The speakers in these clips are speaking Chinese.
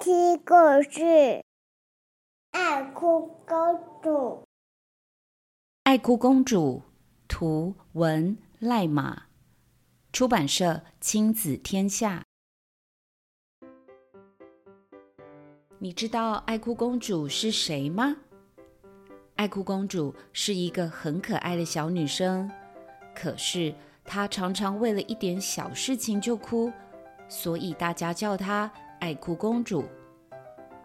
听故事。爱哭公主，爱哭公主，图文赖马，出版社亲子天下。你知道爱哭公主是谁吗？爱哭公主是一个很可爱的小女生，可是她常常为了一点小事情就哭，所以大家叫她爱哭公主。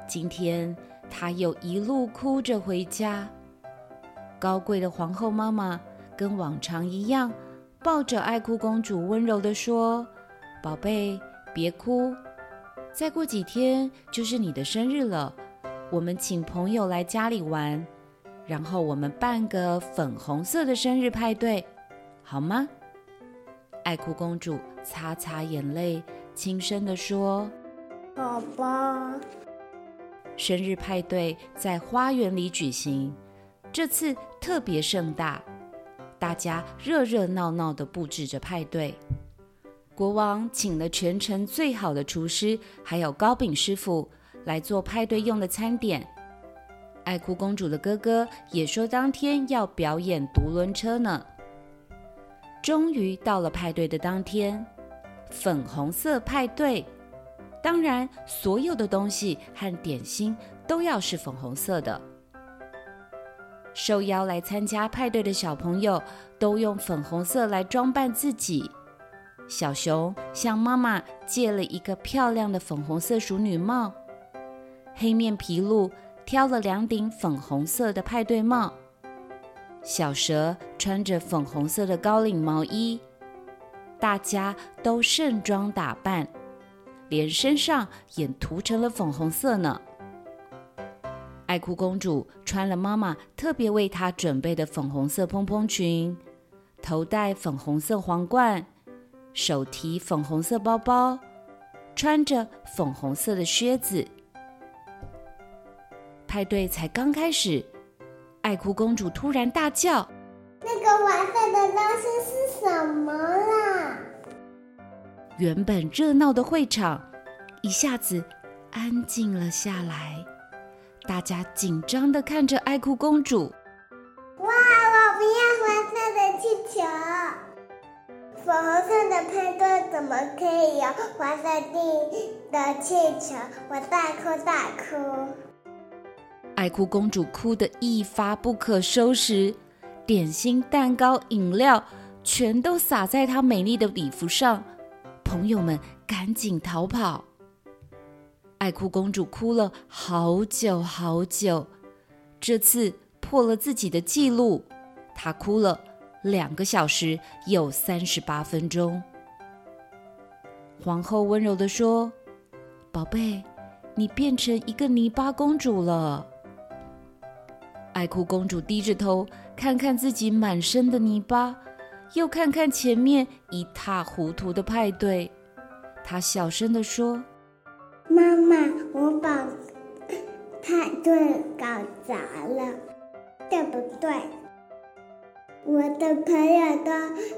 今天，她又一路哭着回家。高贵的皇后妈妈跟往常一样，抱着爱哭公主，温柔地说：“宝贝，别哭，再过几天就是你的生日了。我们请朋友来家里玩，然后我们办个粉红色的生日派对，好吗？”爱哭公主擦擦眼泪，轻声地说：“好吧。”生日派对在花园里举行，这次特别盛大，大家热热闹闹的布置着派对。国王请了全城最好的厨师，还有糕饼师傅来做派对用的餐点。爱哭公主的哥哥也说，当天要表演独轮车呢。终于到了派对的当天，粉红色派对。当然，所有的东西和点心都要是粉红色的。受邀来参加派对的小朋友都用粉红色来装扮自己。小熊向妈妈借了一个漂亮的粉红色淑女帽，黑面皮鹿挑了两顶粉红色的派对帽，小蛇穿着粉红色的高领毛衣，大家都盛装打扮。连身上也涂成了粉红色呢。爱哭公主穿了妈妈特别为她准备的粉红色蓬蓬裙，头戴粉红色皇冠，手提粉红色包包，穿着粉红色的靴子。派对才刚开始，爱哭公主突然大叫：“那个黄色的东西是？”原本热闹的会场一下子安静了下来，大家紧张的看着爱哭公主。哇！我不要黄色的气球，粉红色的派对怎么可以有黄色的气球？我大哭大哭！爱哭公主哭得一发不可收拾，点心、蛋糕、饮料全都洒在她美丽的礼服上。朋友们赶紧逃跑。爱哭公主哭了好久好久，这次破了自己的记录，她哭了两个小时又三十八分钟。皇后温柔地说：“宝贝，你变成一个泥巴公主了。”爱哭公主低着头，看看自己满身的泥巴。又看看前面一塌糊涂的派对，他小声地说：“妈妈，我把派对搞砸了，对不对？我的朋友都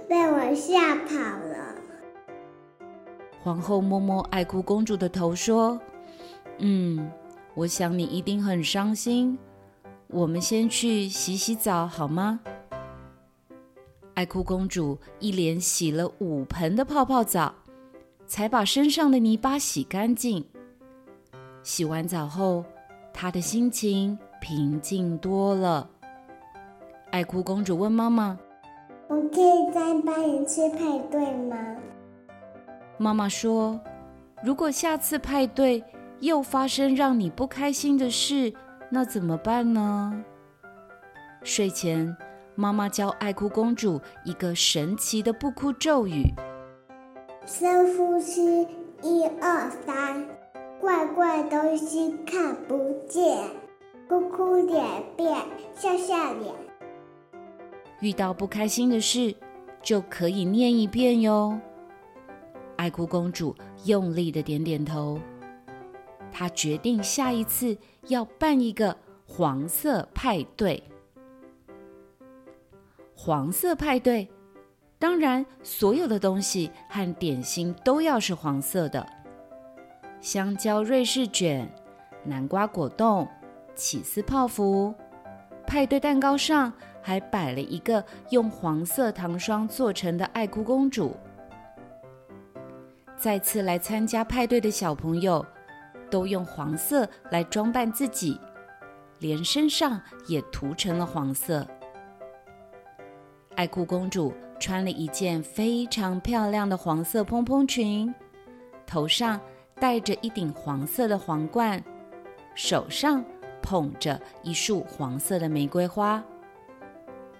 被我吓跑了。”皇后摸摸爱哭公主的头说：“嗯，我想你一定很伤心。我们先去洗洗澡好吗？”爱哭公主一连洗了五盆的泡泡澡，才把身上的泥巴洗干净。洗完澡后，她的心情平静多了。爱哭公主问妈妈：“我可以再帮你去派对吗？”妈妈说：“如果下次派对又发生让你不开心的事，那怎么办呢？”睡前。妈妈教爱哭公主一个神奇的不哭咒语：深呼吸，一二三，怪怪东西看不见，哭哭脸变，笑笑脸。遇到不开心的事，就可以念一遍哟。爱哭公主用力的点点头，她决定下一次要办一个黄色派对。黄色派对，当然所有的东西和点心都要是黄色的。香蕉瑞士卷、南瓜果冻、起司泡芙。派对蛋糕上还摆了一个用黄色糖霜做成的爱哭公主。再次来参加派对的小朋友，都用黄色来装扮自己，连身上也涂成了黄色。爱哭公主穿了一件非常漂亮的黄色蓬蓬裙，头上戴着一顶黄色的皇冠，手上，捧着一束黄色的玫瑰花，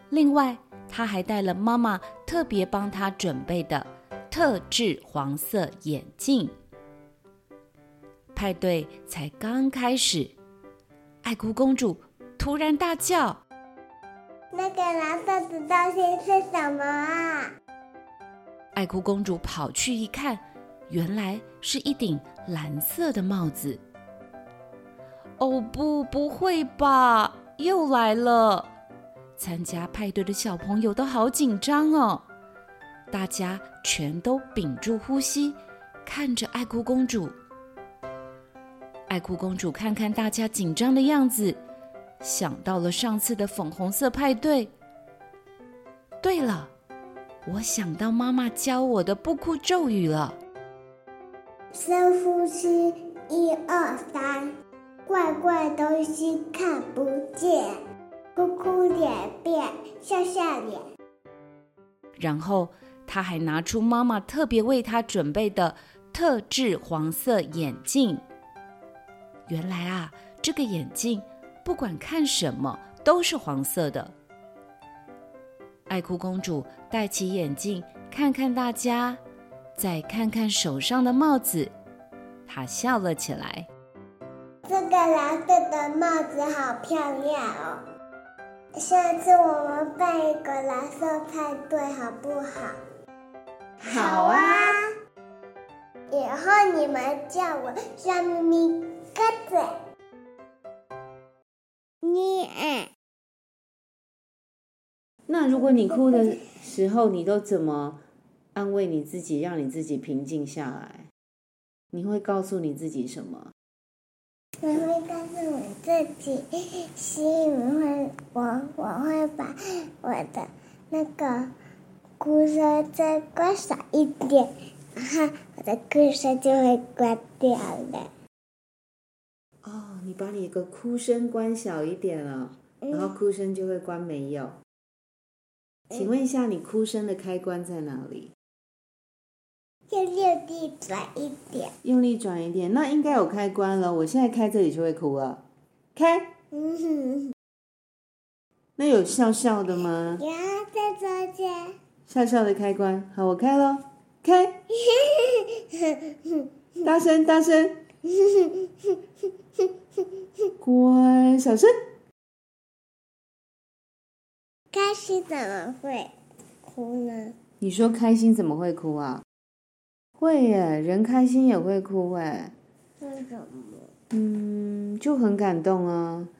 另外，她还戴了妈妈特别帮她准备的特制黄色眼镜。派对才刚开始，爱哭公主突然大叫：“那个蓝色的东西是什么啊？”爱哭公主跑去一看，原来是一顶蓝色的帽子。哦不，不会吧！又来了！参加派对的小朋友都好紧张哦，大家全都屏住呼吸，看着爱哭公主。爱哭公主看看大家紧张的样子，想到了上次的粉红色派对。对了，我想到妈妈教我的不哭咒语了。深呼吸，一二三。怪怪东西看不见，哭哭脸变笑笑脸。然后他还拿出妈妈特别为他准备的特制黄色眼镜。原来啊，这个眼镜不管看什么都是黄色的。爱哭公主戴起眼镜，看看大家，再看看手上的帽子，她笑了起来。这个蓝色的帽子好漂亮哦！下次我们办一个蓝色派对，好不好？好啊！以后你们叫我小咪咪鸽子。那如果你哭的时候，你都怎么安慰你自己，让你自己平静下来？你会告诉你自己什么？我会告诉我自己，心里会我我会把我的那个哭声再关小一点，然后我的哭声就会关掉了。哦，你把你的哭声关小一点了，然后哭声就会关没有。嗯、请问一下，你哭声的开关在哪里？用力转一点，用力转一点，那应该有开关了。我现在开这里就会哭了，开。嗯哼。那有笑笑的吗？有，在中间。笑笑的开关，好，我开喽，开。大声，大声。乖，小声。心怎么会哭呢？你说开心怎么会哭啊？会耶，人开心也会哭哎。为什么？嗯，就很感动啊。